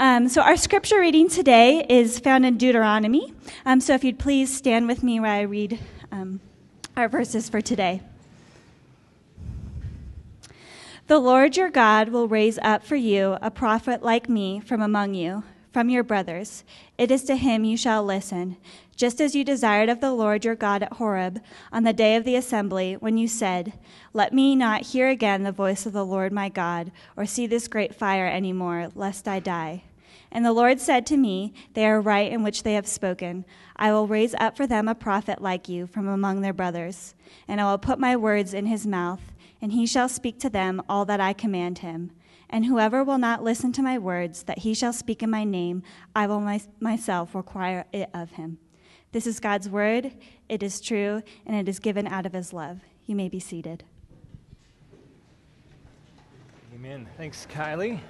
Um, so, our scripture reading today is found in Deuteronomy. Um, so, if you'd please stand with me while I read um, our verses for today. The Lord your God will raise up for you a prophet like me from among you, from your brothers. It is to him you shall listen, just as you desired of the Lord your God at Horeb on the day of the assembly, when you said, Let me not hear again the voice of the Lord my God, or see this great fire any more, lest I die. And the Lord said to me, They are right in which they have spoken. I will raise up for them a prophet like you from among their brothers, and I will put my words in his mouth, and he shall speak to them all that I command him. And whoever will not listen to my words that he shall speak in my name, I will my, myself require it of him. This is God's word. It is true, and it is given out of his love. You may be seated. Amen. Thanks, Kylie.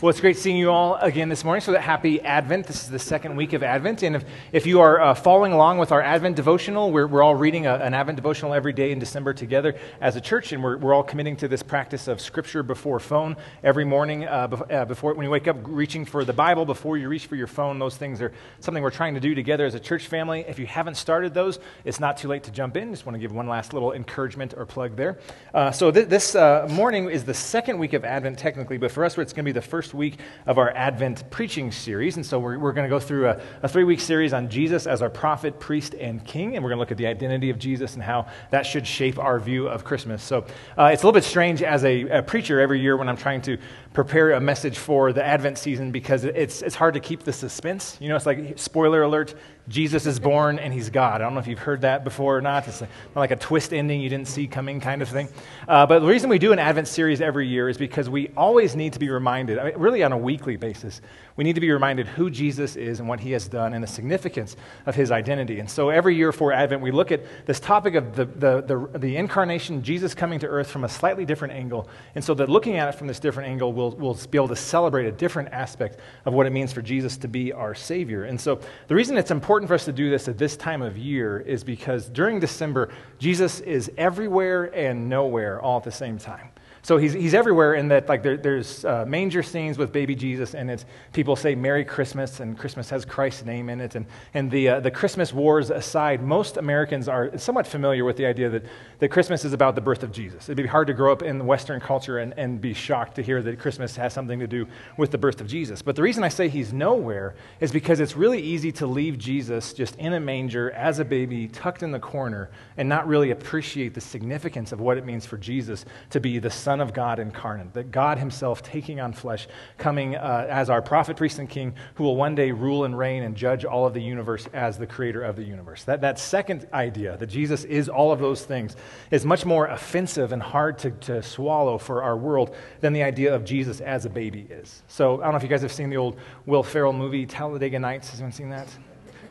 Well, it's great seeing you all again this morning. So, that happy Advent. This is the second week of Advent. And if, if you are uh, following along with our Advent devotional, we're, we're all reading a, an Advent devotional every day in December together as a church. And we're, we're all committing to this practice of Scripture before phone every morning. Uh, uh, before When you wake up, reaching for the Bible before you reach for your phone. Those things are something we're trying to do together as a church family. If you haven't started those, it's not too late to jump in. Just want to give one last little encouragement or plug there. Uh, so, th- this uh, morning is the second week of Advent, technically, but for us, it's going to be the first week of our our Advent preaching series. And so we're, we're going to go through a, a three week series on Jesus as our prophet, priest, and king. And we're going to look at the identity of Jesus and how that should shape our view of Christmas. So uh, it's a little bit strange as a, a, preacher every year when I'm trying to prepare a message for the Advent season because it's, it's hard to keep the suspense. You know, it's like spoiler alert Jesus is born and he's God. I don't know if you've heard that before or not. It's like a twist ending you didn't see coming kind of thing. Uh, but the reason we do an Advent series every year is because we always need to be reminded, I mean, really on a weekly basis, we need to be reminded who Jesus is and what he has done and the significance of his identity. And so every year for Advent, we look at this topic of the, the, the, the incarnation, Jesus coming to earth from a slightly different angle. And so that looking at it from this different angle, we'll, we'll be able to celebrate a different aspect of what it means for Jesus to be our Savior. And so the reason it's important for us to do this at this time of year is because during December, Jesus is everywhere and nowhere all at the same time. So he's, he's everywhere in that, like, there, there's uh, manger scenes with baby Jesus, and it's, people say Merry Christmas, and Christmas has Christ's name in it. And, and the, uh, the Christmas wars aside, most Americans are somewhat familiar with the idea that, that Christmas is about the birth of Jesus. It'd be hard to grow up in Western culture and, and be shocked to hear that Christmas has something to do with the birth of Jesus. But the reason I say he's nowhere is because it's really easy to leave Jesus just in a manger as a baby, tucked in the corner, and not really appreciate the significance of what it means for Jesus to be the Son Son of God incarnate, that God Himself taking on flesh, coming uh, as our prophet, priest, and king, who will one day rule and reign and judge all of the universe as the creator of the universe. That, that second idea, that Jesus is all of those things, is much more offensive and hard to, to swallow for our world than the idea of Jesus as a baby is. So I don't know if you guys have seen the old Will Ferrell movie, Talladega Nights. Has anyone seen that?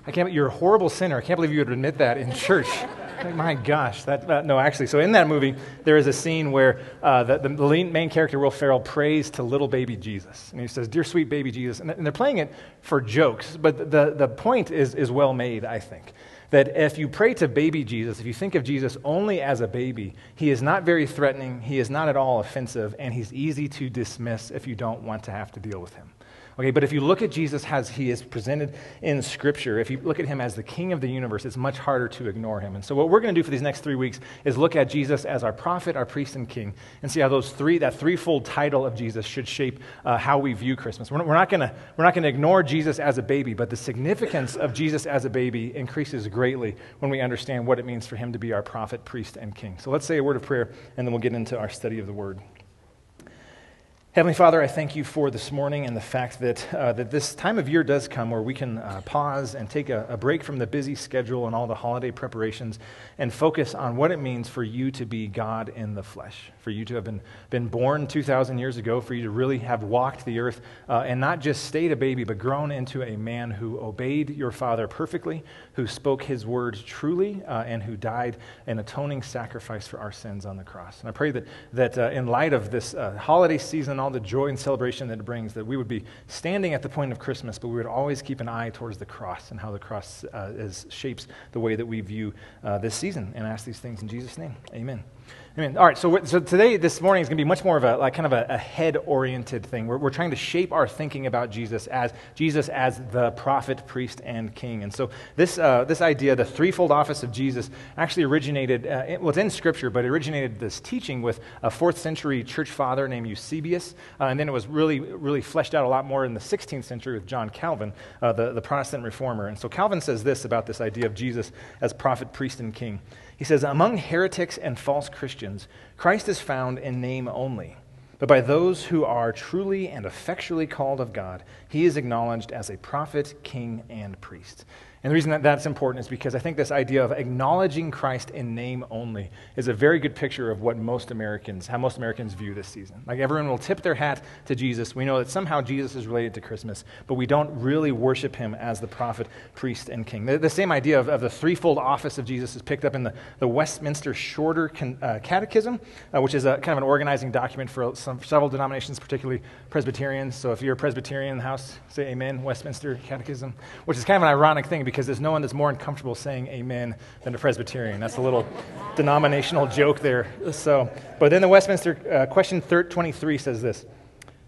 I can't, you're a horrible sinner. I can't believe you would admit that in church. Like, my gosh, that, uh, no, actually. So in that movie, there is a scene where uh, the, the, main character, Will Ferrell, prays to little baby Jesus. And he says, Dear sweet baby Jesus. And, and they're playing it for jokes, but the, the point is, is well made, I think. That if you pray to baby Jesus, if you think of Jesus only as a baby, he is not very threatening, he is not at all offensive, and he's easy to dismiss if you don't want to have to deal with him. Okay, but if you look at Jesus as he is presented in Scripture, if you look at him as the King of the universe, it's much harder to ignore him. And so, what we're going to do for these next three weeks is look at Jesus as our prophet, our priest, and king, and see how those three, that threefold title of Jesus, should shape uh, how we view Christmas. We're we're not going to ignore Jesus as a baby, but the significance of Jesus as a baby increases greatly when we understand what it means for him to be our prophet, priest, and king. So, let's say a word of prayer, and then we'll get into our study of the Word. Heavenly Father, I thank you for this morning and the fact that, uh, that this time of year does come where we can uh, pause and take a, a, break from the busy schedule and all the holiday preparations and focus on what it means for you to be God in the flesh, for you to have been, been born 2,000 years ago, for you to really have walked the earth uh, and not just stayed a baby, but grown into a man who obeyed your Father perfectly, who spoke his word truly, uh, and who died an atoning sacrifice for our sins on the cross. And I pray that, that uh, in light of this uh, holiday season, all the joy and celebration that it brings, that we would be standing at the point of Christmas, but we would always keep an eye towards the cross and how the cross uh, is, shapes the way that we view uh, this season. And I ask these things in Jesus' name. Amen. I mean, all right, so, so today, this morning is going to be much more of a like, kind of a, a head-oriented thing. We're, we're trying to shape our thinking about Jesus as Jesus as the prophet, priest, and king. And so this, uh, this idea, the threefold office of Jesus, actually originated, uh, it, well, it's in Scripture, but originated this teaching with a fourth century church father named Eusebius. Uh, and then it was really, really fleshed out a lot more in the 16th century with John Calvin, uh, the, the Protestant reformer. And so Calvin says this about this idea of Jesus as prophet, priest, and king. He says, Among heretics and false Christians, Christ is found in name only. But by those who are truly and effectually called of God, he is acknowledged as a prophet, king, and priest. And the reason that that's important is because I think this idea of acknowledging Christ in name only is a very good picture of what most Americans, how most Americans view this season. Like everyone will tip their hat to Jesus. We know that somehow Jesus is related to Christmas, but we don't really worship him as the prophet, priest, and king. The, the same idea of, of, the threefold office of Jesus is picked up in the, the Westminster Shorter Con, uh, Catechism, uh, which is a kind of an organizing document for some, several denominations, particularly Presbyterians. So if you're a Presbyterian in the house, say amen, Westminster Catechism, which is kind of an ironic thing because there's no one that's more uncomfortable saying amen than a Presbyterian. That's a little denominational joke there. So, but then the Westminster uh, question 23 says this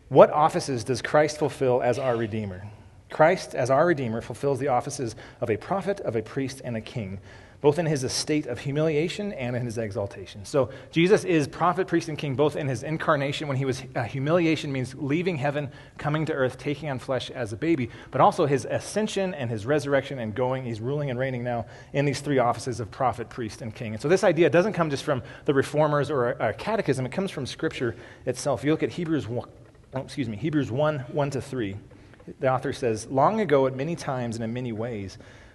What offices does Christ fulfill as our Redeemer? Christ, as our Redeemer, fulfills the offices of a prophet, of a priest, and a king both in his estate of humiliation and in his exaltation. So Jesus is prophet, priest, and king, both in his incarnation, when he was uh, humiliation means leaving heaven, coming to earth, taking on flesh as a baby, but also his ascension and his resurrection and going. He's ruling and reigning now in these three offices of prophet, priest, and king. And so this idea doesn't come just from the reformers or a, a catechism, it comes from Scripture itself. You look at Hebrews 1, oh, excuse me, Hebrews 1 1 to 3. The author says, Long ago, at many times and in many ways,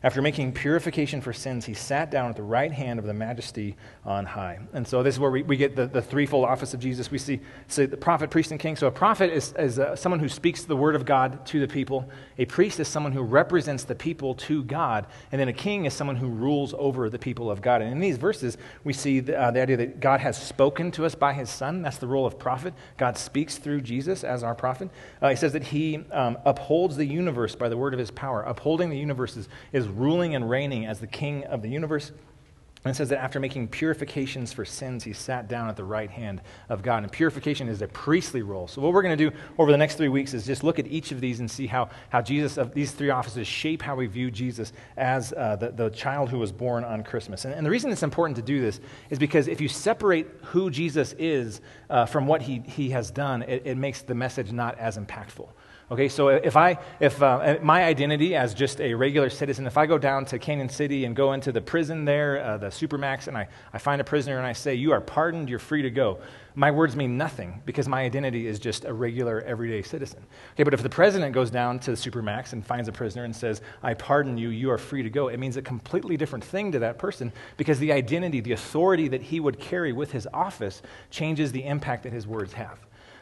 After making purification for sins, he sat down at the right hand of the majesty on high. And so this is where we, we get the, the threefold office of Jesus. We see, see the prophet, priest, and king. So a prophet is, is uh, someone who speaks the word of God to the people. A priest is someone who represents the people to God. And then a king is someone who rules over the people of God. And in these verses, we see the, uh, the idea that God has spoken to us by his son. That's the role of prophet. God speaks through Jesus as our prophet. Uh, he says that he um, upholds the universe by the word of his power. Upholding the universe is, is ruling and reigning as the king of the universe. And it says that after making purifications for sins, he sat down at the right hand of God. And purification is a priestly role. So, what we're going to do over the next three weeks is just look at each of these and see how, how Jesus, of these three offices, shape how we view Jesus as uh, the, the child who was born on Christmas. And, and, the reason it's important to do this is because if you separate who Jesus is uh, from what he, he has done, it, it makes the message not as impactful. Okay, so if I, if uh, my identity as just a regular citizen, if I go down to Cañon City and go into the prison there, uh, the Supermax, and I, I find a prisoner and I say, You are pardoned, you're free to go, my words mean nothing because my identity is just a regular, everyday citizen. Okay, but if the president goes down to the Supermax and finds a prisoner and says, I pardon you, you are free to go, it means a completely different thing to that person because the identity, the authority that he would carry with his office changes the impact that his words have.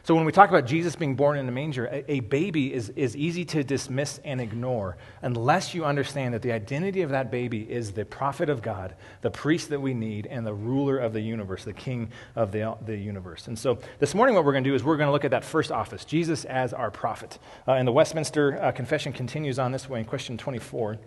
So when we talk about Jesus being born in a manger, a, a, baby is, is easy to dismiss and ignore unless you understand that the identity of that baby is the prophet of God, the priest that we need, and the ruler of the universe, the king of the, the universe. And so this morning, what we're going to do is we're going to look at that first office, Jesus as our prophet. Uh, and the Westminster uh, Confession continues on this way in question 24. It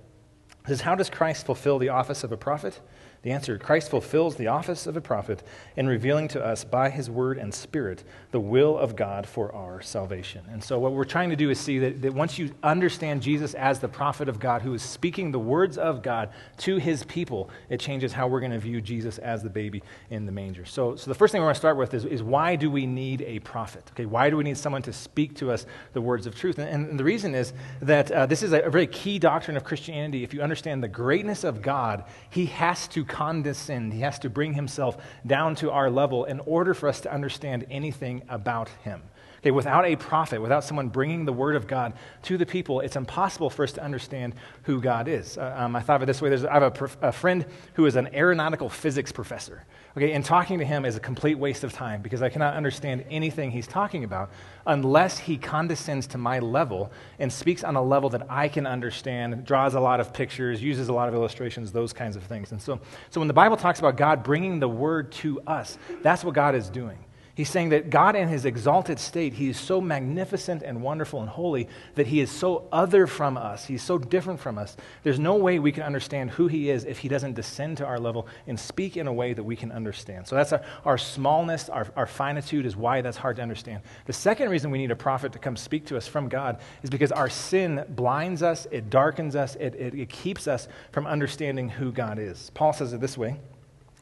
says, How does Christ fulfill the office of a prophet? The answer Christ fulfills the office of a prophet in revealing to us by his word and spirit the will of God for our salvation. And so, what we're trying to do is see that, that once you understand Jesus as the prophet of God who is speaking the words of God to his people, it changes how we're going to view Jesus as the baby in the manger. So, so the first thing we're going to start with is, is why do we need a prophet? Okay, why do we need someone to speak to us the words of truth? And, and the reason is that uh, this is a, a very key doctrine of Christianity. If you understand the greatness of God, he has to condescend. He has to bring himself down to our level in order for us to understand anything about him. Okay, without a prophet, without someone bringing the word of God to the people, it's impossible for us to understand who God is. Uh, um, I thought of it this way There's, I have a, prof- a, friend who is an aeronautical physics professor. Okay, and talking to him is a complete waste of time because I cannot understand anything he's talking about unless he condescends to my level and speaks on a level that I can understand, draws a lot of pictures, uses a lot of illustrations, those kinds of things. And so, so when the Bible talks about God bringing the word to us, that's what God is doing. He's saying that God, in his exalted state, he is so magnificent and wonderful and holy that he is so other from us. He's so different from us. There's no way we can understand who he is if he doesn't descend to our level and speak in a way that we can understand. So that's our, our smallness, our, our finitude is why that's hard to understand. The second reason we need a prophet to come speak to us from God is because our sin blinds us, it darkens us, it, it, it keeps us from understanding who God is. Paul says it this way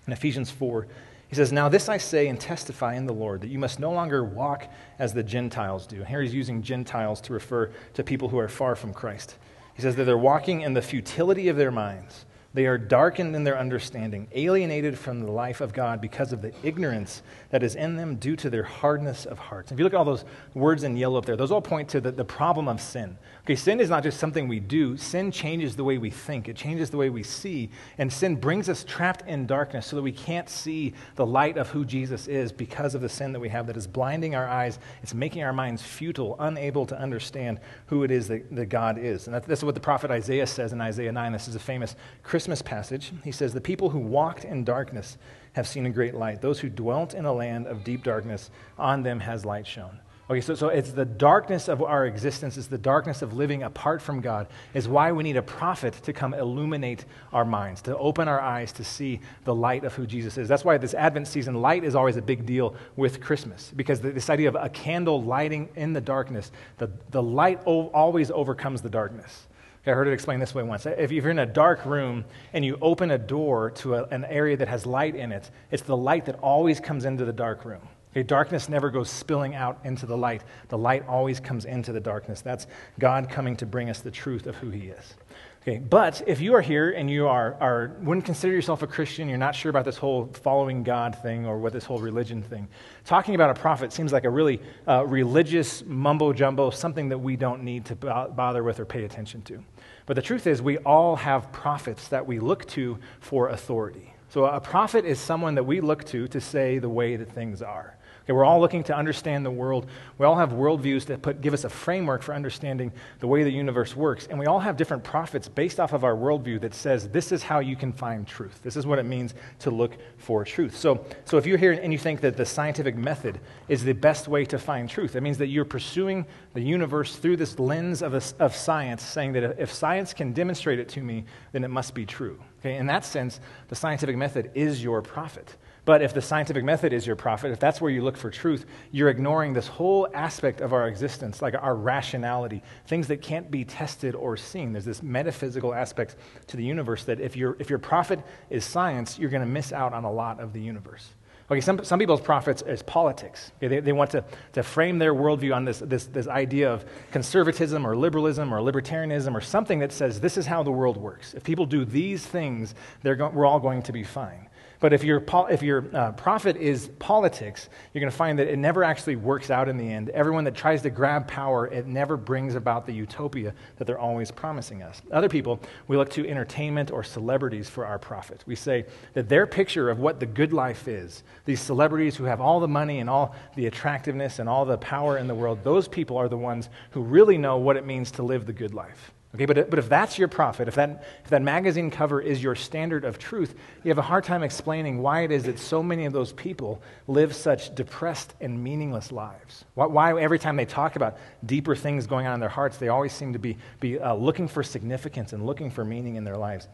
in Ephesians 4 he says, Now this I say and testify in the Lord, that you must no longer walk as the Gentiles do. And here he's using Gentiles to refer to people who are far from Christ. He says that they're walking in the futility of their minds. They are darkened in their understanding, alienated from the life of God because of the ignorance that is in them due to their hardness of hearts. If you look at all those words in yellow up there, those all point to the, the problem of sin. Okay, sin is not just something we do, sin changes the way we think, it changes the way we see, and sin brings us trapped in darkness so that we can't see the light of who Jesus is because of the sin that we have that is blinding our eyes. It's making our minds futile, unable to understand who it is that, that God is. And that's what the prophet Isaiah says in Isaiah 9. This is a famous Christmas passage. He says, The people who walked in darkness have seen a great light. Those who dwelt in a land of deep darkness, on them has light shone. Okay, so, so it's the darkness of our existence, it's the darkness of living apart from God, is why we need a prophet to come illuminate our minds, to open our eyes to see the light of who Jesus is. That's why this Advent season, light is always a big deal with Christmas, because this idea of a candle lighting in the darkness, the, the light always overcomes the darkness. I heard it explained this way once. If you're in a dark room and you open a door to a, an area that has light in it, it's the light that always comes into the dark room. Okay, darkness never goes spilling out into the light. The light always comes into the darkness. That's God coming to bring us the truth of who He is. Okay, but if you are here and you are, are wouldn't consider yourself a Christian, you're not sure about this whole following God thing or what this whole religion thing, talking about a prophet seems like a really uh, religious mumbo jumbo, something that we don't need to bother with or pay attention to. But the truth is, we all have prophets that we look to for authority. So a prophet is someone that we look to to say the way that things are. Okay, we're all looking to understand the world. We all have worldviews that put, give us a framework for understanding the way the universe works. And we all have different prophets based off of our worldview that says this is how you can find truth. This is what it means to look for truth. So, so if you're here and you think that the scientific method is the best way to find truth, it means that you're pursuing the universe through this lens of, a, of science, saying that if science can demonstrate it to me, then it must be true. Okay, in that sense, the scientific method is your prophet. But if the scientific method is your prophet, if that's where you look for truth, you're ignoring this whole aspect of our existence, like our rationality, things that can't be tested or seen. There's this metaphysical aspect to the universe that if, you if your prophet is science, you're going to miss out on a lot of the universe. Okay, some, some people's prophets is politics. Okay, they, they want to, to frame their worldview on this, this, this idea of conservatism or liberalism or libertarianism or something that says this is how the world works. If people do these things, they're go- we're all going to be fine. But if your, if your uh, prophet is politics, you're going to find that it never actually works out in the end. Everyone that tries to grab power, it never brings about the utopia that they're always promising us. Other people, we look to entertainment or celebrities for our prophet. We say that their picture of what the good life is, these celebrities who have all the money and all the attractiveness and all the power in the world, those people are the ones who really know what it means to live the good life. Okay, but, but if that's your prophet, if that, if that magazine cover is your standard of truth, you have a hard time explaining why it is that so many of those people live such depressed and meaningless lives. Why, why every time they talk about deeper things going on in their hearts, they always seem to be, be uh, looking for significance and looking for meaning in their lives.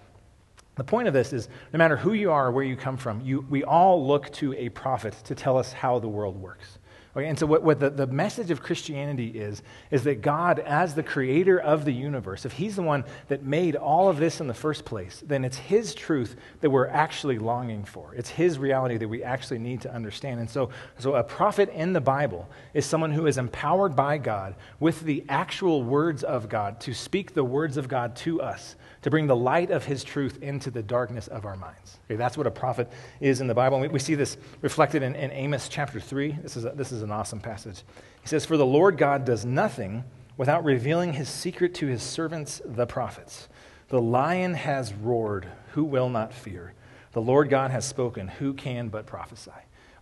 The point of this is no matter who you are or where you come from, you, we all look to a prophet to tell us how the world works. Okay, and so, what, what the, the message of Christianity is, is that God, as the creator of the universe, if He's the one that made all of this in the first place, then it's His truth that we're actually longing for. It's His reality that we actually need to understand. And so, so a prophet in the Bible is someone who is empowered by God with the actual words of God to speak the words of God to us to bring the light of his truth into the darkness of our minds. Okay, that's what a prophet is in the Bible. We, we see this reflected in, in, Amos chapter 3. This is, a, this is an awesome passage. He says, For the Lord God does nothing without revealing his secret to his servants, the prophets. The lion has roared, who will not fear? The Lord God has spoken, who can but prophesy?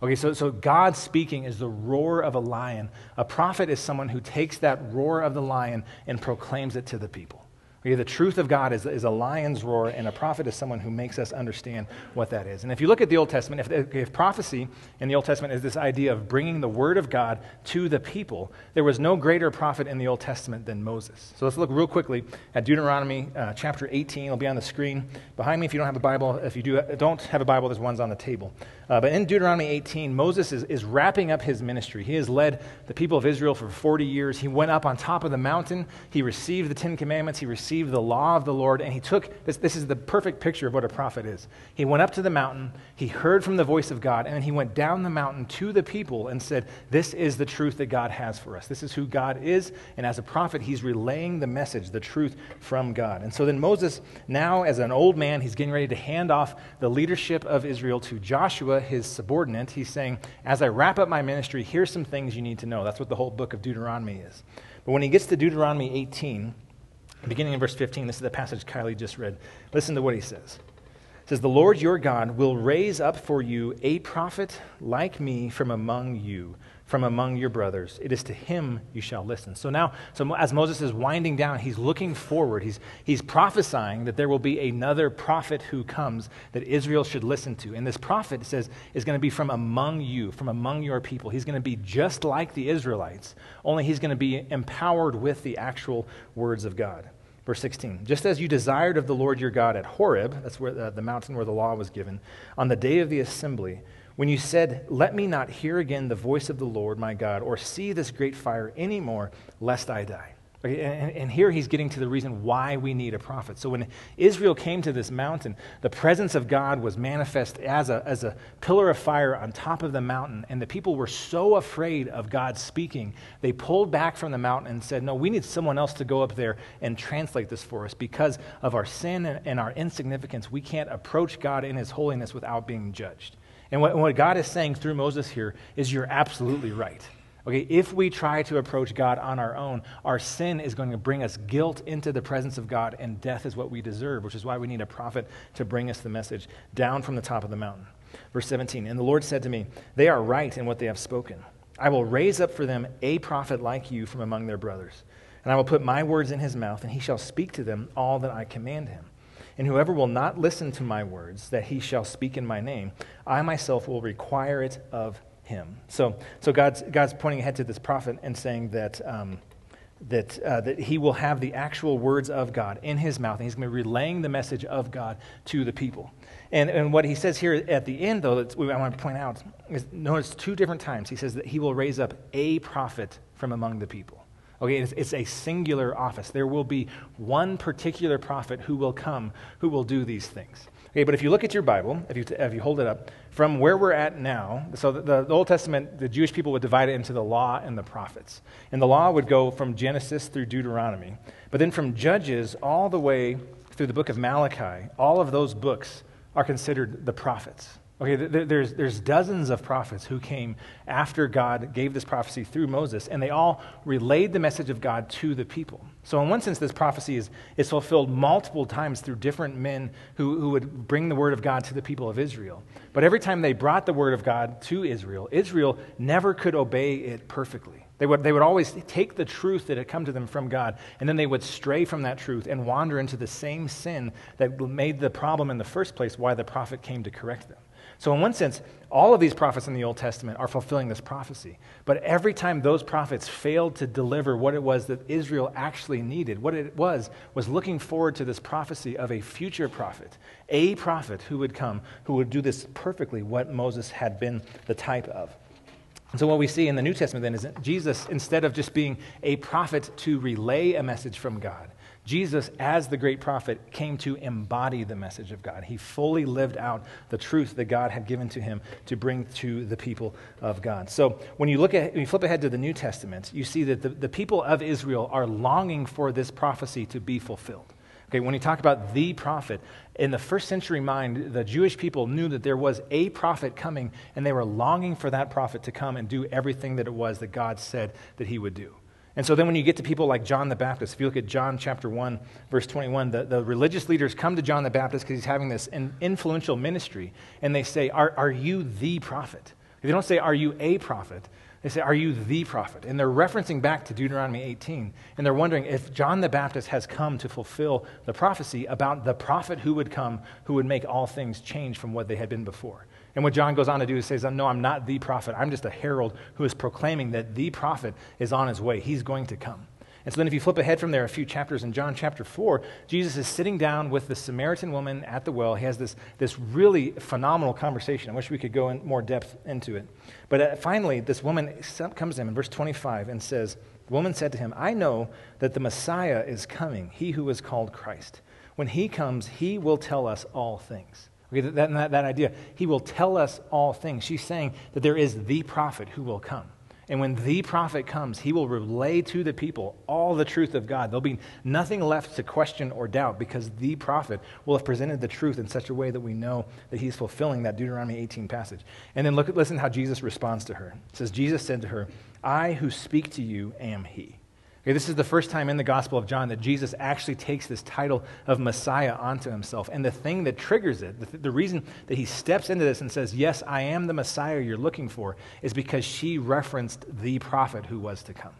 Okay, so, so God speaking is the roar of a lion. A prophet is someone who takes that roar of the lion and proclaims it to the people. Okay, the truth of God is, is a lion's roar, and a prophet is someone who makes us understand what that is. And if you look at the Old Testament, if, if prophecy in the Old Testament is this idea of bringing the word of God to the people, there was no greater prophet in the Old Testament than Moses. So let's look real quickly at Deuteronomy uh, chapter 18. It'll be on the screen behind me if you don't have a Bible. If you do, don't have a Bible, there's ones on the table. Uh, but in Deuteronomy 18, Moses is, is wrapping up his ministry. He has led the people of Israel for 40 years. He went up on top of the mountain. He received the Ten Commandments. He received the law of the Lord. And he took this, this is the perfect picture of what a prophet is. He went up to the mountain. He heard from the voice of God. And then he went down the mountain to the people and said, This is the truth that God has for us. This is who God is. And as a prophet, he's relaying the message, the truth from God. And so then Moses, now as an old man, he's getting ready to hand off the leadership of Israel to Joshua his subordinate, he's saying, As I wrap up my ministry, here's some things you need to know. That's what the whole book of Deuteronomy is. But when he gets to Deuteronomy 18, beginning in verse 15, this is the passage Kylie just read. Listen to what he says. It says, The Lord your God will raise up for you a prophet like me from among you from among your brothers. It is to him you shall listen. So now, so as Moses is winding down, he's looking forward. He's, he's prophesying that there will be another prophet who comes that Israel should listen to. And this prophet, it says, is going to be from among you, from among your people. He's going to be just like the Israelites, only he's going to be empowered with the actual words of God. Verse 16, just as you desired of the Lord your God at Horeb, that's where the, the mountain where the law was given, on the day of the assembly, when you said, Let me not hear again the voice of the Lord my God, or see this great fire anymore, lest I die. Okay, and, and, here he's getting to the reason why we need a prophet. So when Israel came to this mountain, the presence of God was manifest as a, as a pillar of fire on top of the mountain, and the people were so afraid of God speaking, they pulled back from the mountain and said, No, we need someone else to go up there and translate this for us. Because of our sin and, and our insignificance, we can't approach God in his holiness without being judged. And what, what God is saying through Moses here is you're absolutely right. Okay, if we try to approach God on our own, our sin is going to bring us guilt into the presence of God, and death is what we deserve, which is why we need a prophet to bring us the message down from the top of the mountain. Verse 17 And the Lord said to me, They are right in what they have spoken. I will raise up for them a prophet like you from among their brothers, and I will put my words in his mouth, and he shall speak to them all that I command him. And whoever will not listen to my words that he shall speak in my name, I myself will require it of him. So, so God's, God's pointing ahead to this prophet and saying that, um, that, uh, that he will have the actual words of God in his mouth, and he's going to be relaying the message of God to the people. And, and what he says here at the end, though, that I want to point out, is notice two different times he says that he will raise up a prophet from among the people. Okay, it's, it's, a singular office. There will be one particular prophet who will come who will do these things. Okay, but if you look at your Bible, if you, if you hold it up, from where we're at now, so the, the Old Testament, the Jewish people would divide it into the law and the prophets. And the law would go from Genesis through Deuteronomy. But then from Judges all the way through the book of Malachi, all of those books are considered the prophets. Okay, there's, there's dozens of prophets who came after God gave this prophecy through Moses, and they all relayed the message of God to the people. So, in one sense, this prophecy is, is fulfilled multiple times through different men who, who would bring the word of God to the people of Israel. But every time they brought the word of God to Israel, Israel never could obey it perfectly. They would, they would always take the truth that had come to them from God, and then they would stray from that truth and wander into the same sin that made the problem in the first place why the prophet came to correct them. So, in one sense, all of these prophets in the Old Testament are fulfilling this prophecy. But every time those prophets failed to deliver what it was that Israel actually needed, what it was, was looking forward to this prophecy of a future prophet, a prophet who would come, who would do this perfectly, what Moses had been the type of. And so, what we see in the New Testament then is Jesus, instead of just being a prophet to relay a message from God, Jesus, as the great prophet, came to embody the message of God. He fully lived out the truth that God had given to him to bring to the people of God. So when you look at, when you flip ahead to the New Testament, you see that the, the people of Israel are longing for this prophecy to be fulfilled. Okay, when you talk about the prophet, in the first century mind, the Jewish people knew that there was a prophet coming, and they were longing for that prophet to come and do everything that it was that God said that he would do. And so then when you get to people like John the Baptist, if you look at John chapter 1, verse 21, the, the religious leaders come to John the Baptist because he's having this influential ministry, and they say, are, are you the prophet? They don't say, Are you a prophet? They say, Are you the prophet? And they're referencing back to Deuteronomy 18. And they're wondering if John the Baptist has come to fulfill the prophecy about the prophet who would come, who would make all things change from what they had been before. And what John goes on to do is says, No, I'm not the prophet. I'm just a herald who is proclaiming that the prophet is on his way. He's going to come. And so then, if you flip ahead from there a few chapters in John chapter 4, Jesus is sitting down with the Samaritan woman at the well. He has this, this really phenomenal conversation. I wish we could go in more depth into it. But uh, finally, this woman comes to him in verse 25 and says, The woman said to him, I know that the Messiah is coming, he who is called Christ. When he comes, he will tell us all things. Okay, that, that, that idea, he will tell us all things. She's saying that there is the prophet who will come. And when the prophet comes, he will relay to the people all the truth of God. There'll be nothing left to question or doubt because the prophet will have presented the truth in such a way that we know that he's fulfilling that Deuteronomy 18 passage. And then look, at listen how Jesus responds to her. It says, Jesus said to her, I who speak to you am he. Okay, this is the first time in the Gospel of John that Jesus actually takes this title of Messiah onto himself. And the thing that triggers it, the, the, reason that he steps into this and says, Yes, I am the Messiah you're looking for, is because she referenced the prophet who was to come.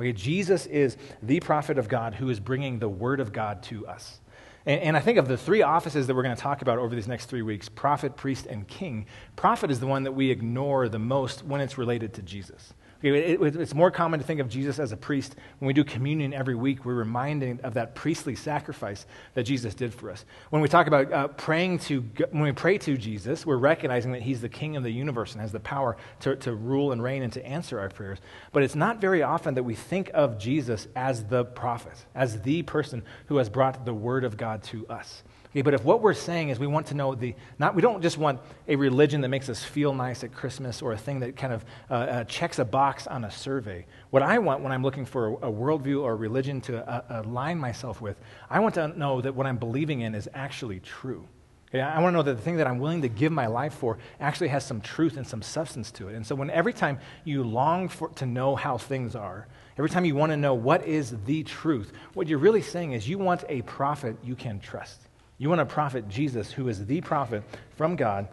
Okay, Jesus is the prophet of God who is bringing the word of God to us. And, and I think of the three offices that we're going to talk about over these next three weeks prophet, priest, and king. Prophet is the one that we ignore the most when it's related to Jesus. It's more common to think of Jesus as a priest. When we do communion every week, we're reminded of that priestly sacrifice that Jesus did for us. When we talk about uh, praying to, when we pray to Jesus, we're recognizing that he's the king of the universe and has the power to, to rule and reign and to answer our prayers. But it's not very often that we think of Jesus as the prophet, as the person who has brought the word of God to us. Okay, but if what we're saying is we want to know the, not, we don't just want a religion that makes us feel nice at Christmas or a thing that kind of uh, uh, checks a box on a survey. What I want when I'm looking for a, a worldview or a religion to uh, align myself with, I want to know that what I'm believing in is actually true. Okay, I want to know that the thing that I'm willing to give my life for actually has some truth and some substance to it. And so, when every time you long for, to know how things are, every time you want to know what is the truth, what you're really saying is you want a prophet you can trust. You want a prophet, Jesus, who is the prophet from God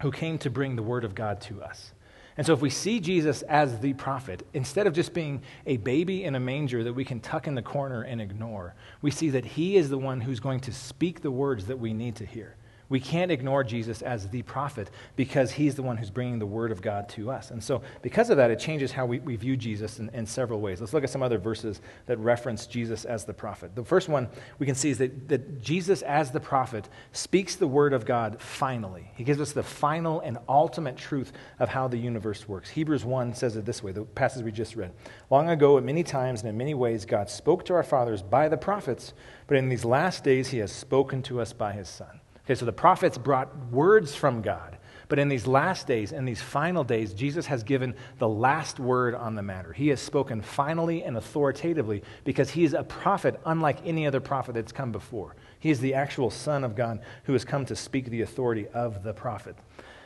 who came to bring the word of God to us. And so, if we see Jesus as the prophet, instead of just being a baby in a manger that we can tuck in the corner and ignore, we see that he is the one who's going to speak the words that we need to hear. We can't ignore Jesus as the prophet because he's the one who's bringing the word of God to us. And so, because of that, it changes how we, we view Jesus in, in several ways. Let's look at some other verses that reference Jesus as the prophet. The first one we can see is that, that Jesus, as the prophet, speaks the word of God finally. He gives us the final and ultimate truth of how the universe works. Hebrews 1 says it this way the passage we just read. Long ago, at many times and in many ways, God spoke to our fathers by the prophets, but in these last days, he has spoken to us by his Son. Okay, so the prophets brought words from God. But in these last days, in these final days, Jesus has given the last word on the matter. He has spoken finally and authoritatively because he is a prophet unlike any other prophet that's come before. He is the actual Son of God who has come to speak the authority of the prophet.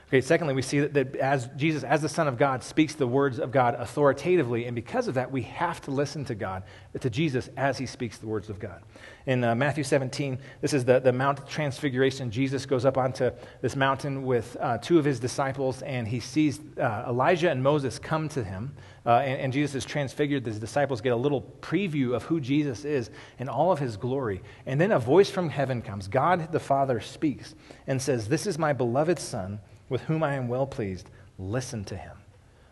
Okay, secondly, we see that, that, as Jesus, as the Son of God, speaks the words of God authoritatively, and because of that, we have to listen to God, to Jesus, as he speaks the words of God. In uh, Matthew 17, this is the, the Mount Transfiguration. Jesus goes up onto this mountain with uh, two of his disciples, and he sees uh, Elijah and Moses come to him, uh, and, and Jesus is transfigured. His disciples get a little preview of who Jesus is and all of his glory. And then a voice from heaven comes. God the Father speaks and says, This is my beloved Son with whom I am well pleased, listen to him.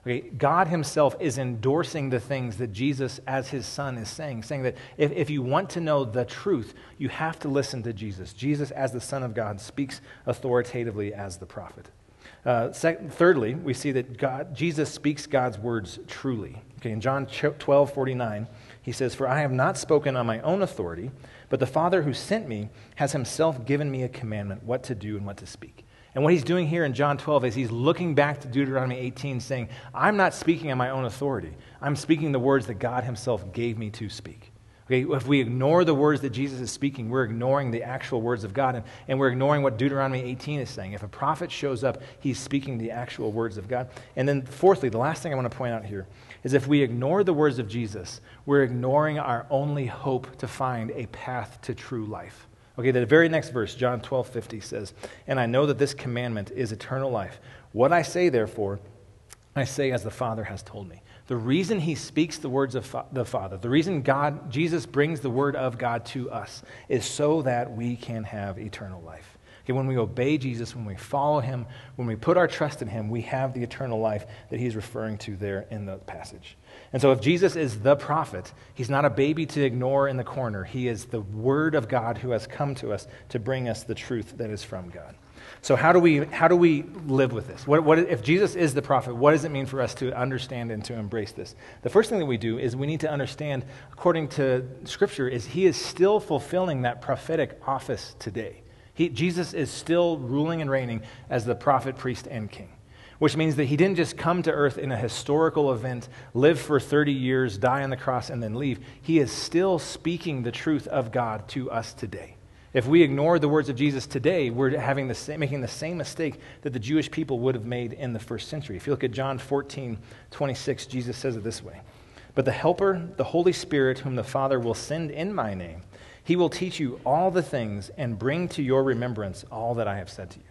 Okay, God himself is endorsing the things that Jesus, as his son, is saying, saying that if, if you want to know the truth, you have to listen to Jesus. Jesus, as the Son of God, speaks authoritatively as the prophet. Uh, thirdly, we see that God, Jesus speaks God's words truly. Okay, in John 12, 49, he says, For I have not spoken on my own authority, but the Father who sent me has himself given me a commandment what to do and what to speak. And what he's doing here in John 12 is he's looking back to Deuteronomy 18, saying, I'm not speaking on my own authority. I'm speaking the words that God himself gave me to speak. Okay, if we ignore the words that Jesus is speaking, we're ignoring the actual words of God, and, and we're ignoring what Deuteronomy 18 is saying. If a prophet shows up, he's speaking the actual words of God. And then, fourthly, the last thing I want to point out here is if we ignore the words of Jesus, we're ignoring our only hope to find a path to true life. Okay, the very next verse, John 12, 50 says, And I know that this commandment is eternal life. What I say, therefore, I say as the Father has told me. The reason he speaks the words of fa- the Father, the reason God, Jesus brings the word of God to us, is so that we can have eternal life. Okay, when we obey Jesus, when we follow him, when we put our trust in him, we have the eternal life that he's referring to there in the passage. And so, if Jesus is the prophet, he's not a baby to ignore in the corner. He is the word of God who has come to us to bring us the truth that is from God. So, how do we, how do we live with this? What, what, if Jesus is the prophet, what does it mean for us to understand and to embrace this? The first thing that we do is we need to understand, according to Scripture, is he is still fulfilling that prophetic office today. He, Jesus is still ruling and reigning as the prophet, priest, and king which means that he didn't just come to earth in a historical event, live for 30 years, die on the cross, and then leave. He is still speaking the truth of God to us today. If we ignore the words of Jesus today, we're having the same, making the same mistake that the Jewish people would have made in the first century. If you look at John 14, 26, Jesus says it this way But the Helper, the Holy Spirit, whom the Father will send in my name, he will teach you all the things and bring to your remembrance all that I have said to you.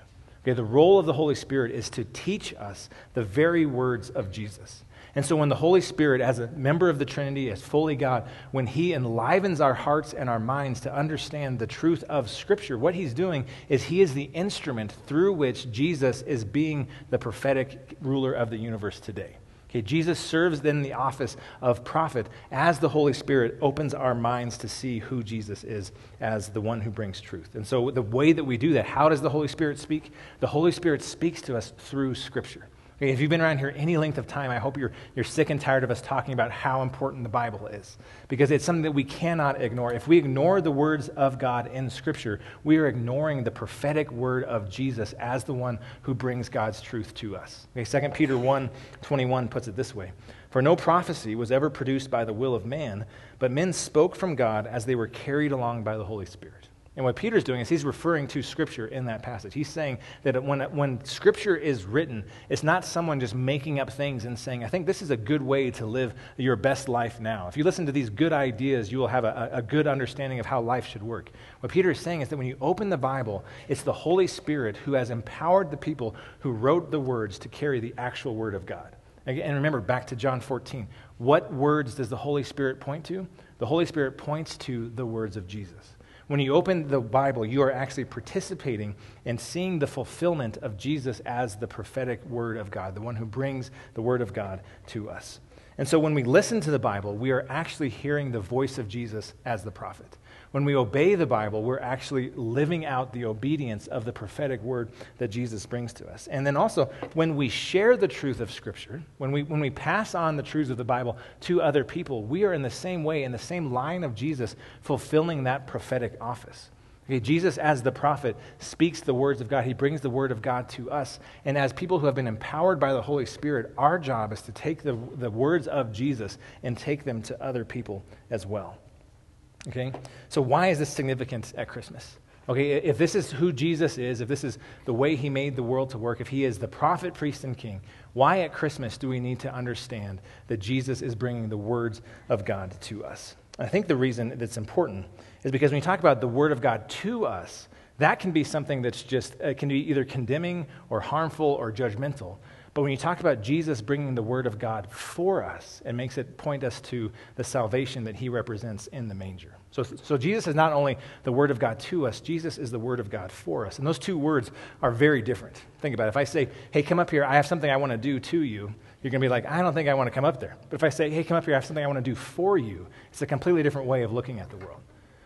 Okay, the role of the Holy Spirit is to teach us the very words of Jesus. And so, when the Holy Spirit, as a member of the Trinity, as fully God, when He enlivens our hearts and our minds to understand the truth of Scripture, what He's doing is He is the instrument through which Jesus is being the prophetic ruler of the universe today. Okay, Jesus serves then the office of prophet as the Holy Spirit opens our minds to see who Jesus is as the one who brings truth. And so, the way that we do that, how does the Holy Spirit speak? The Holy Spirit speaks to us through Scripture. Okay, if you've been around here any length of time, I hope you're, you're sick and tired of us talking about how important the Bible is because it's something that we cannot ignore. If we ignore the words of God in Scripture, we are ignoring the prophetic word of Jesus as the one who brings God's truth to us. Okay, 2 Peter 1 21 puts it this way For no prophecy was ever produced by the will of man, but men spoke from God as they were carried along by the Holy Spirit. And what Peter's doing is he's referring to Scripture in that passage. He's saying that when, when Scripture is written, it's not someone just making up things and saying, I think this is a good way to live your best life now. If you listen to these good ideas, you will have a, a good understanding of how life should work. What Peter is saying is that when you open the Bible, it's the Holy Spirit who has empowered the people who wrote the words to carry the actual Word of God. And remember, back to John 14, what words does the Holy Spirit point to? The Holy Spirit points to the words of Jesus. When you open the Bible, you are actually participating in seeing the fulfillment of Jesus as the prophetic word of God, the one who brings the word of God to us. And so when we listen to the Bible, we are actually hearing the voice of Jesus as the prophet. When we obey the Bible, we're actually living out the obedience of the prophetic word that Jesus brings to us. And then also, when we share the truth of Scripture, when we, when we pass on the truths of the Bible to other people, we are in the same way, in the same line of Jesus, fulfilling that prophetic office. Okay, Jesus, as the prophet, speaks the words of God. He brings the word of God to us. And as people who have been empowered by the Holy Spirit, our job is to take the, the words of Jesus and take them to other people as well. Okay? So, why is this significant at Christmas? Okay, if this is who Jesus is, if this is the way he made the world to work, if he is the prophet, priest, and king, why at Christmas do we need to understand that Jesus is bringing the words of God to us? I think the reason that's important is because when you talk about the word of God to us, that can be something that's just, it can be either condemning or harmful or judgmental. But when you talk about Jesus bringing the word of God for us, it makes it point us to the salvation that he represents in the manger. So, so Jesus is not only the word of God to us, Jesus is the word of God for us. And those two words are very different. Think about it. If I say, hey, come up here, I have something I want to do to you, you're going to be like, I don't think I want to come up there. But if I say, hey, come up here, I have something I want to do for you, it's a completely different way of looking at the world.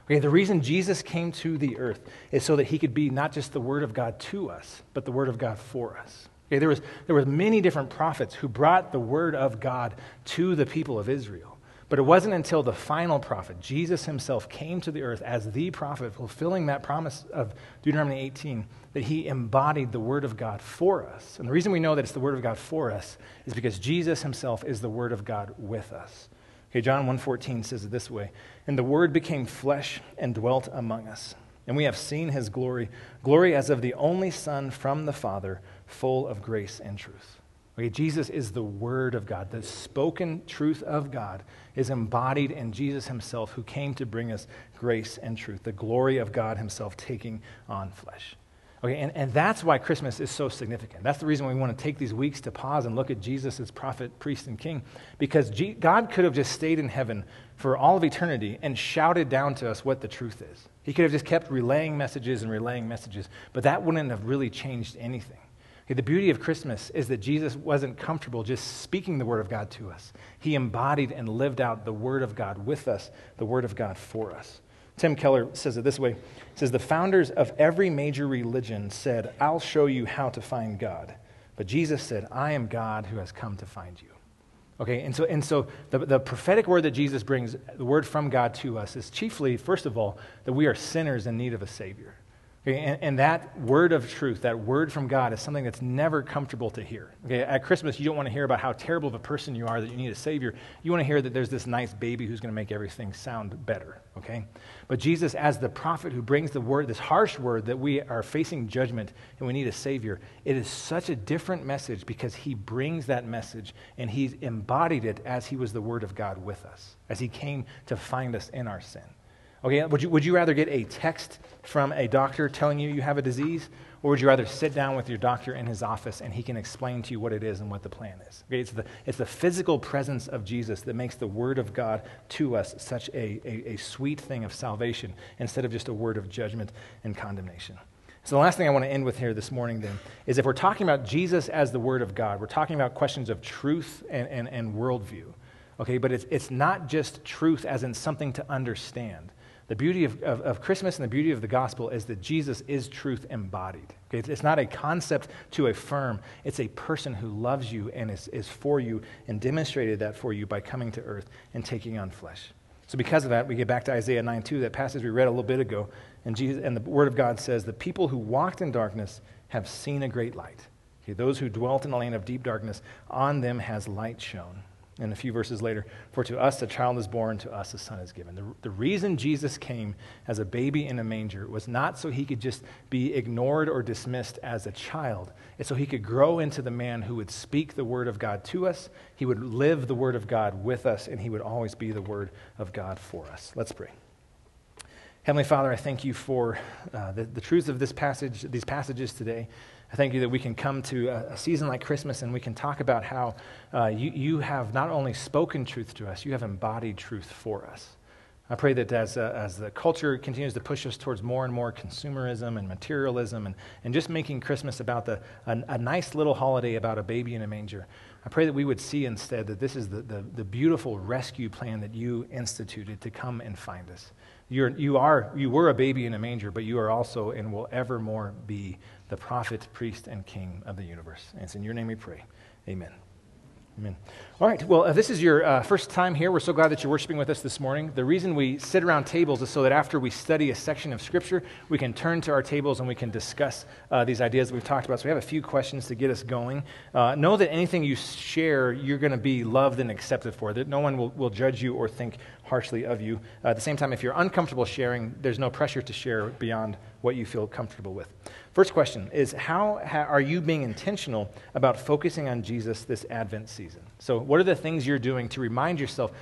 Okay, the reason Jesus came to the earth is so that he could be not just the word of God to us, but the word of God for us. Okay, there, was, there were many different prophets who brought the word of God to the people of Israel. But it wasn't until the final prophet, Jesus himself, came to the earth as the prophet, fulfilling that promise of Deuteronomy 18, that he embodied the word of God for us. And the reason we know that it's the word of God for us is because Jesus himself is the word of God with us. Okay, John 1:14 says it this way, "And the word became flesh and dwelt among us, and we have seen his glory, glory as of the only son from the Father, full of grace and truth." Okay, Jesus is the word of God. The spoken truth of God is embodied in Jesus himself who came to bring us grace and truth, the glory of God himself taking on flesh. Okay, and, and that's why Christmas is so significant. That's the reason we want to take these weeks to pause and look at Jesus as prophet, priest, and king. Because G- God could have just stayed in heaven for all of eternity and shouted down to us what the truth is. He could have just kept relaying messages and relaying messages, but that wouldn't have really changed anything. The beauty of Christmas is that Jesus wasn't comfortable just speaking the Word of God to us. He embodied and lived out the Word of God with us, the Word of God for us. Tim Keller says it this way. He says, The founders of every major religion said, I'll show you how to find God. But Jesus said, I am God who has come to find you. Okay, and so, and so the, the prophetic word that Jesus brings, the word from God to us, is chiefly, first of all, that we are sinners in need of a Savior. Okay, and, and, that word of truth, that word from God, is something that's never comfortable to hear. Okay, at Christmas, you don't want to hear about how terrible of a person you are that you need a Savior. You want to hear that there's this nice baby who's going to make everything sound better. Okay? But Jesus, as the prophet who brings the word, this harsh word that we are facing judgment and we need a Savior, it is such a different message because he brings that message and he's embodied it as he was the word of God with us, as he came to find us in our sin. Okay, would you, would you rather get a text from a doctor telling you you have a disease, or would you rather sit down with your doctor in his office and he can explain to you what it is and what the plan is? Okay, it's, the, it's the physical presence of Jesus that makes the Word of God to us such a, a, a sweet thing of salvation instead of just a word of judgment and condemnation. So, the last thing I want to end with here this morning, then, is if we're talking about Jesus as the Word of God, we're talking about questions of truth and, and, and worldview. Okay, but it's, it's not just truth as in something to understand. The beauty of, of, of, Christmas and the beauty of the gospel is that Jesus is truth embodied. Okay? It's not a concept to affirm, it's a person who loves you and is, is for you and demonstrated that for you by coming to earth and taking on flesh. So, because of that, we get back to Isaiah 9 2, that passage we read a little bit ago. And, Jesus, and the Word of God says, The people who walked in darkness have seen a great light. Okay, those who dwelt in a land of deep darkness, on them has light shone and a few verses later, for to us a child is born, to us a son is given. The, the reason Jesus came as a baby in a manger was not so he could just be ignored or dismissed as a child. It's so he could grow into the man who would speak the word of God to us, he would live the word of God with us, and he would always be the word of God for us. Let's pray. Heavenly Father, I thank you for uh, the, the truth of this passage, these passages today. I thank you that we can come to a, season like Christmas and we can talk about how uh, you, you have not only spoken truth to us, you have embodied truth for us. I pray that as, uh, as the culture continues to push us towards more and more consumerism and materialism and, and just making Christmas about the, a, a nice little holiday about a baby in a manger, I pray that we would see instead that this is the, the, the beautiful rescue plan that you instituted to come and find us. You're, you, are, you were a baby in a manger, but you are also and will evermore be the prophet, priest, and king of the universe. And it's in your name we pray. Amen. Amen. All right. Well, if this is your uh, first time here, we're so glad that you're worshiping with us this morning. The reason we sit around tables is so that after we study a section of Scripture, we can turn to our tables and we can discuss uh, these ideas that we've talked about. So we have a few questions to get us going. Uh, know that anything you share, you're going to be loved and accepted for. That no one will, will judge you or think harshly of you. Uh, at the same time, if you're uncomfortable sharing, there's no pressure to share beyond what you feel comfortable with. First question is How are you being intentional about focusing on Jesus this Advent season? So, what are the things you're doing to remind yourself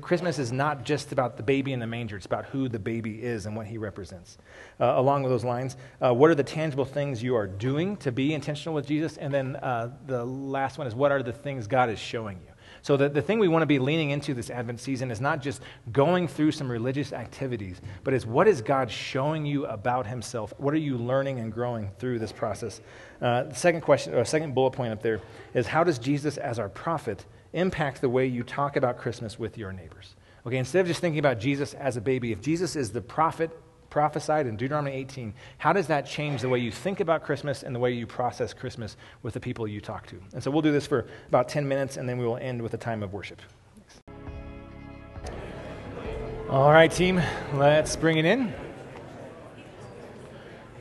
Christmas is not just about the baby in the manger, it's about who the baby is and what he represents? Uh, along with those lines, uh, what are the tangible things you are doing to be intentional with Jesus? And then uh, the last one is what are the things God is showing you? So, the, the thing we want to be leaning into this Advent season is not just going through some religious activities, but is what is God showing you about Himself? What are you learning and growing through this process? Uh, the second question, or second bullet point up there, is how does Jesus, as our prophet, impact the way you talk about Christmas with your neighbors? Okay, instead of just thinking about Jesus as a baby, if Jesus is the prophet prophesied in Deuteronomy 18, how does that change the way you think about Christmas and the way you process Christmas with the people you talk to? And so we'll do this for about 10 minutes and then we will end with a time of worship. Thanks. All right, team, let's bring it in.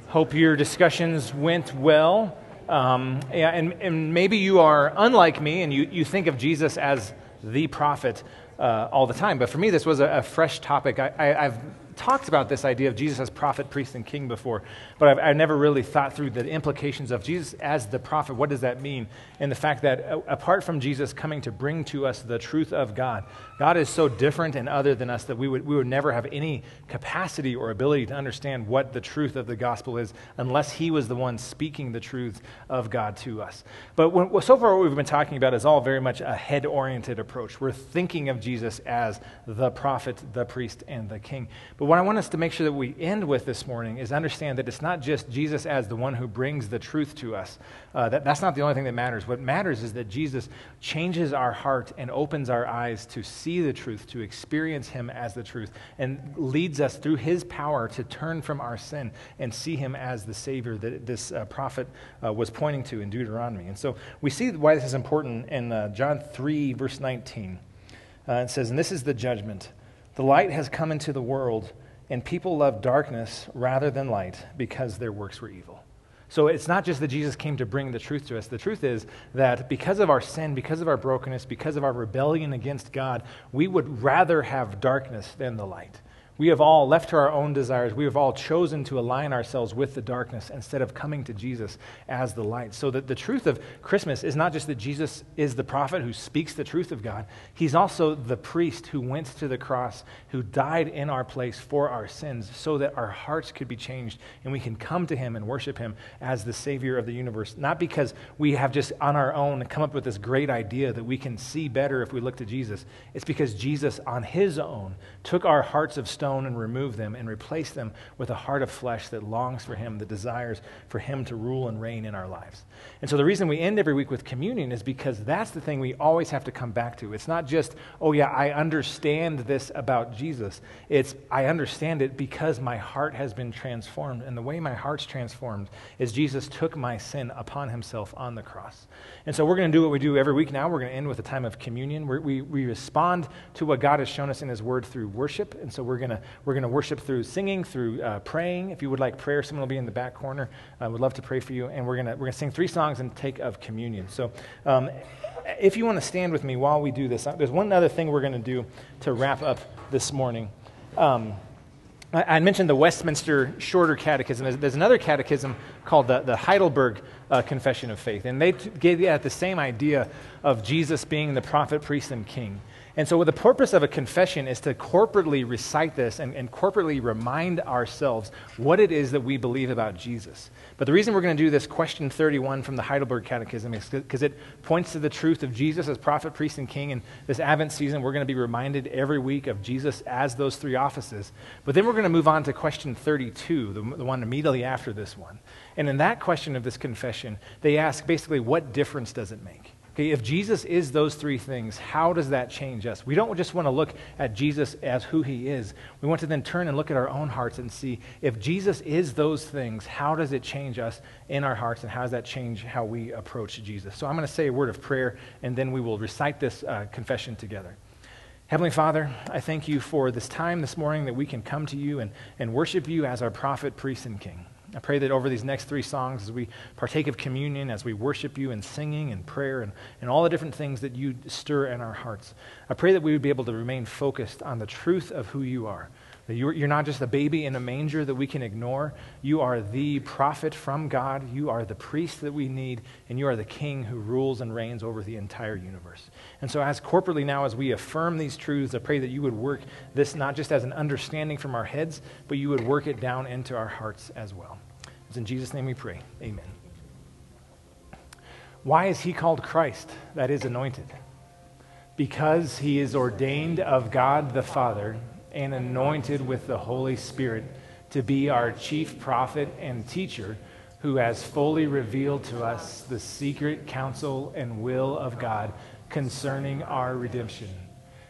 Hope your discussions went well. Um, yeah, and, and maybe you are unlike me and you, you think of Jesus as the prophet. uh, all the time. But for me, this was a, a fresh topic. I, I've talked about this idea of Jesus as prophet, priest, and king before, but I've, I've, never really thought through the implications of Jesus as the prophet. What does that mean? And the fact that uh, apart from Jesus coming to bring to us the truth of God, God is so different and other than us that we would, we would never have any capacity or ability to understand what the truth of the gospel is unless He was the one speaking the truth of God to us. But when, so far, what we've been talking about is all very much a head oriented approach. We're thinking of Jesus as the prophet, the priest, and the king. But what I want us to make sure that we end with this morning is understand that it's not just Jesus as the one who brings the truth to us. Uh, that, that's not the only thing that matters. What matters is that Jesus changes our heart and opens our eyes to see the truth, to experience Him as the truth, and leads us through His power to turn from our sin and see Him as the Savior that this uh, prophet uh, was pointing to in Deuteronomy. And so we see why this is important in uh, John 3, verse 19. Uh, it says, And this is the judgment. The light has come into the world and people love darkness rather than light because their works were evil. So it's not just that Jesus came to bring the truth to us. The truth is that because of our sin, because of our brokenness, because of our rebellion against God, we would rather have darkness than the light. We have all left to our own desires. We have all chosen to align ourselves with the darkness instead of coming to Jesus as the light. So that the truth of Christmas is not just that Jesus is the prophet who speaks the truth of God, he's also the priest who went to the cross, who died in our place for our sins, so that our hearts could be changed and we can come to him and worship him as the Savior of the universe. Not because we have just on our own come up with this great idea that we can see better if we look to Jesus. It's because Jesus, on his own, took our hearts of stone stone and remove them and replace them with a heart of flesh that longs for Him, that desires for Him to rule and reign in our lives. And so the reason we end every week with communion is because that's the thing we always have to come back to. It's not just, oh, yeah, I understand this about Jesus. It's, I understand it because my heart has been transformed. And the way my heart's transformed is Jesus took my sin upon Himself on the cross. And so we're going to do what we do every week now. We're going to end with a time of communion. We're, we we respond to what God has shown us in His Word through worship. And so we're going to we're going to worship through singing, through uh, praying. If you would like prayer, someone will be in the back corner. I would love to pray for you. And we're to we're to sing three songs and take of communion. So. Um, if you want to stand with me while we do this, uh, there's one other thing we're to do to wrap up this morning. Um, I mentioned the Westminster Shorter Catechism. There's, there's another catechism called the, the Heidelberg uh, Confession of Faith. And they t- gave at the same idea of Jesus being the prophet, priest, and king. And so, the purpose of a confession is to corporately recite this and, and corporately remind ourselves what it is that we believe about Jesus. But the reason we're going to do this question 31 from the Heidelberg Catechism is because it points to the truth of Jesus as prophet, priest, and king. And this Advent season, we're going to be reminded every week of Jesus as those three offices. But then we're going to move on to question 32, the, the one immediately after this one. And in that question of this confession, they ask basically, what difference does it make? Okay, if Jesus is those three things, how does that change us? We don't just want to look at Jesus as who he is. We want to then turn and look at our own hearts and see if Jesus is those things, how does it change us in our hearts and how does that change how we approach Jesus? So I'm going to say a word of prayer and then we will recite this uh, confession together. Heavenly Father, I thank you for this time this morning that we can come to you and, and worship you as our prophet, priest, and king. I pray that over these next three songs, as we partake of communion, as we worship you in singing and prayer and, and all the different things that you stir in our hearts, I pray that we would be able to remain focused on the truth of who you are. That you're, you're not just a baby in a manger that we can ignore. You are the prophet from God. You are the priest that we need. And you are the king who rules and reigns over the entire universe. And so, as corporately now, as we affirm these truths, I pray that you would work this not just as an understanding from our heads, but you would work it down into our hearts as well. It's in Jesus' name we pray. Amen. Why is he called Christ? That is anointed. Because he is ordained of God the Father and anointed with the Holy Spirit to be our chief prophet and teacher who has fully revealed to us the secret counsel and will of God concerning our redemption,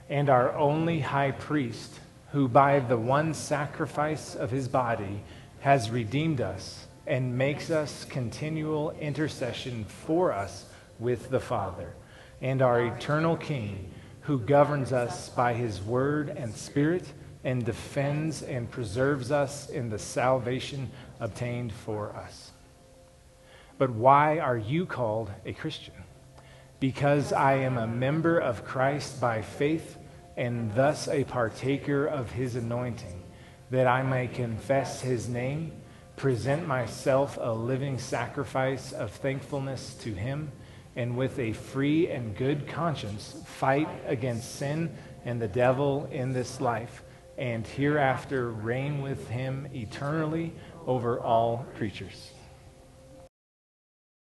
and our only high priest, who by the one sacrifice of his body has redeemed us and makes us continual intercession for us with the Father, and our eternal King, who governs us by his word and spirit, and defends and preserves us in the salvation obtained for us. But why are you called a Christian? Because I am a member of Christ by faith and thus a partaker of his anointing, that I may confess his name, present myself a living sacrifice of thankfulness to him, and with a free and good conscience fight against sin and the devil in this life, and hereafter reign with him eternally over all creatures.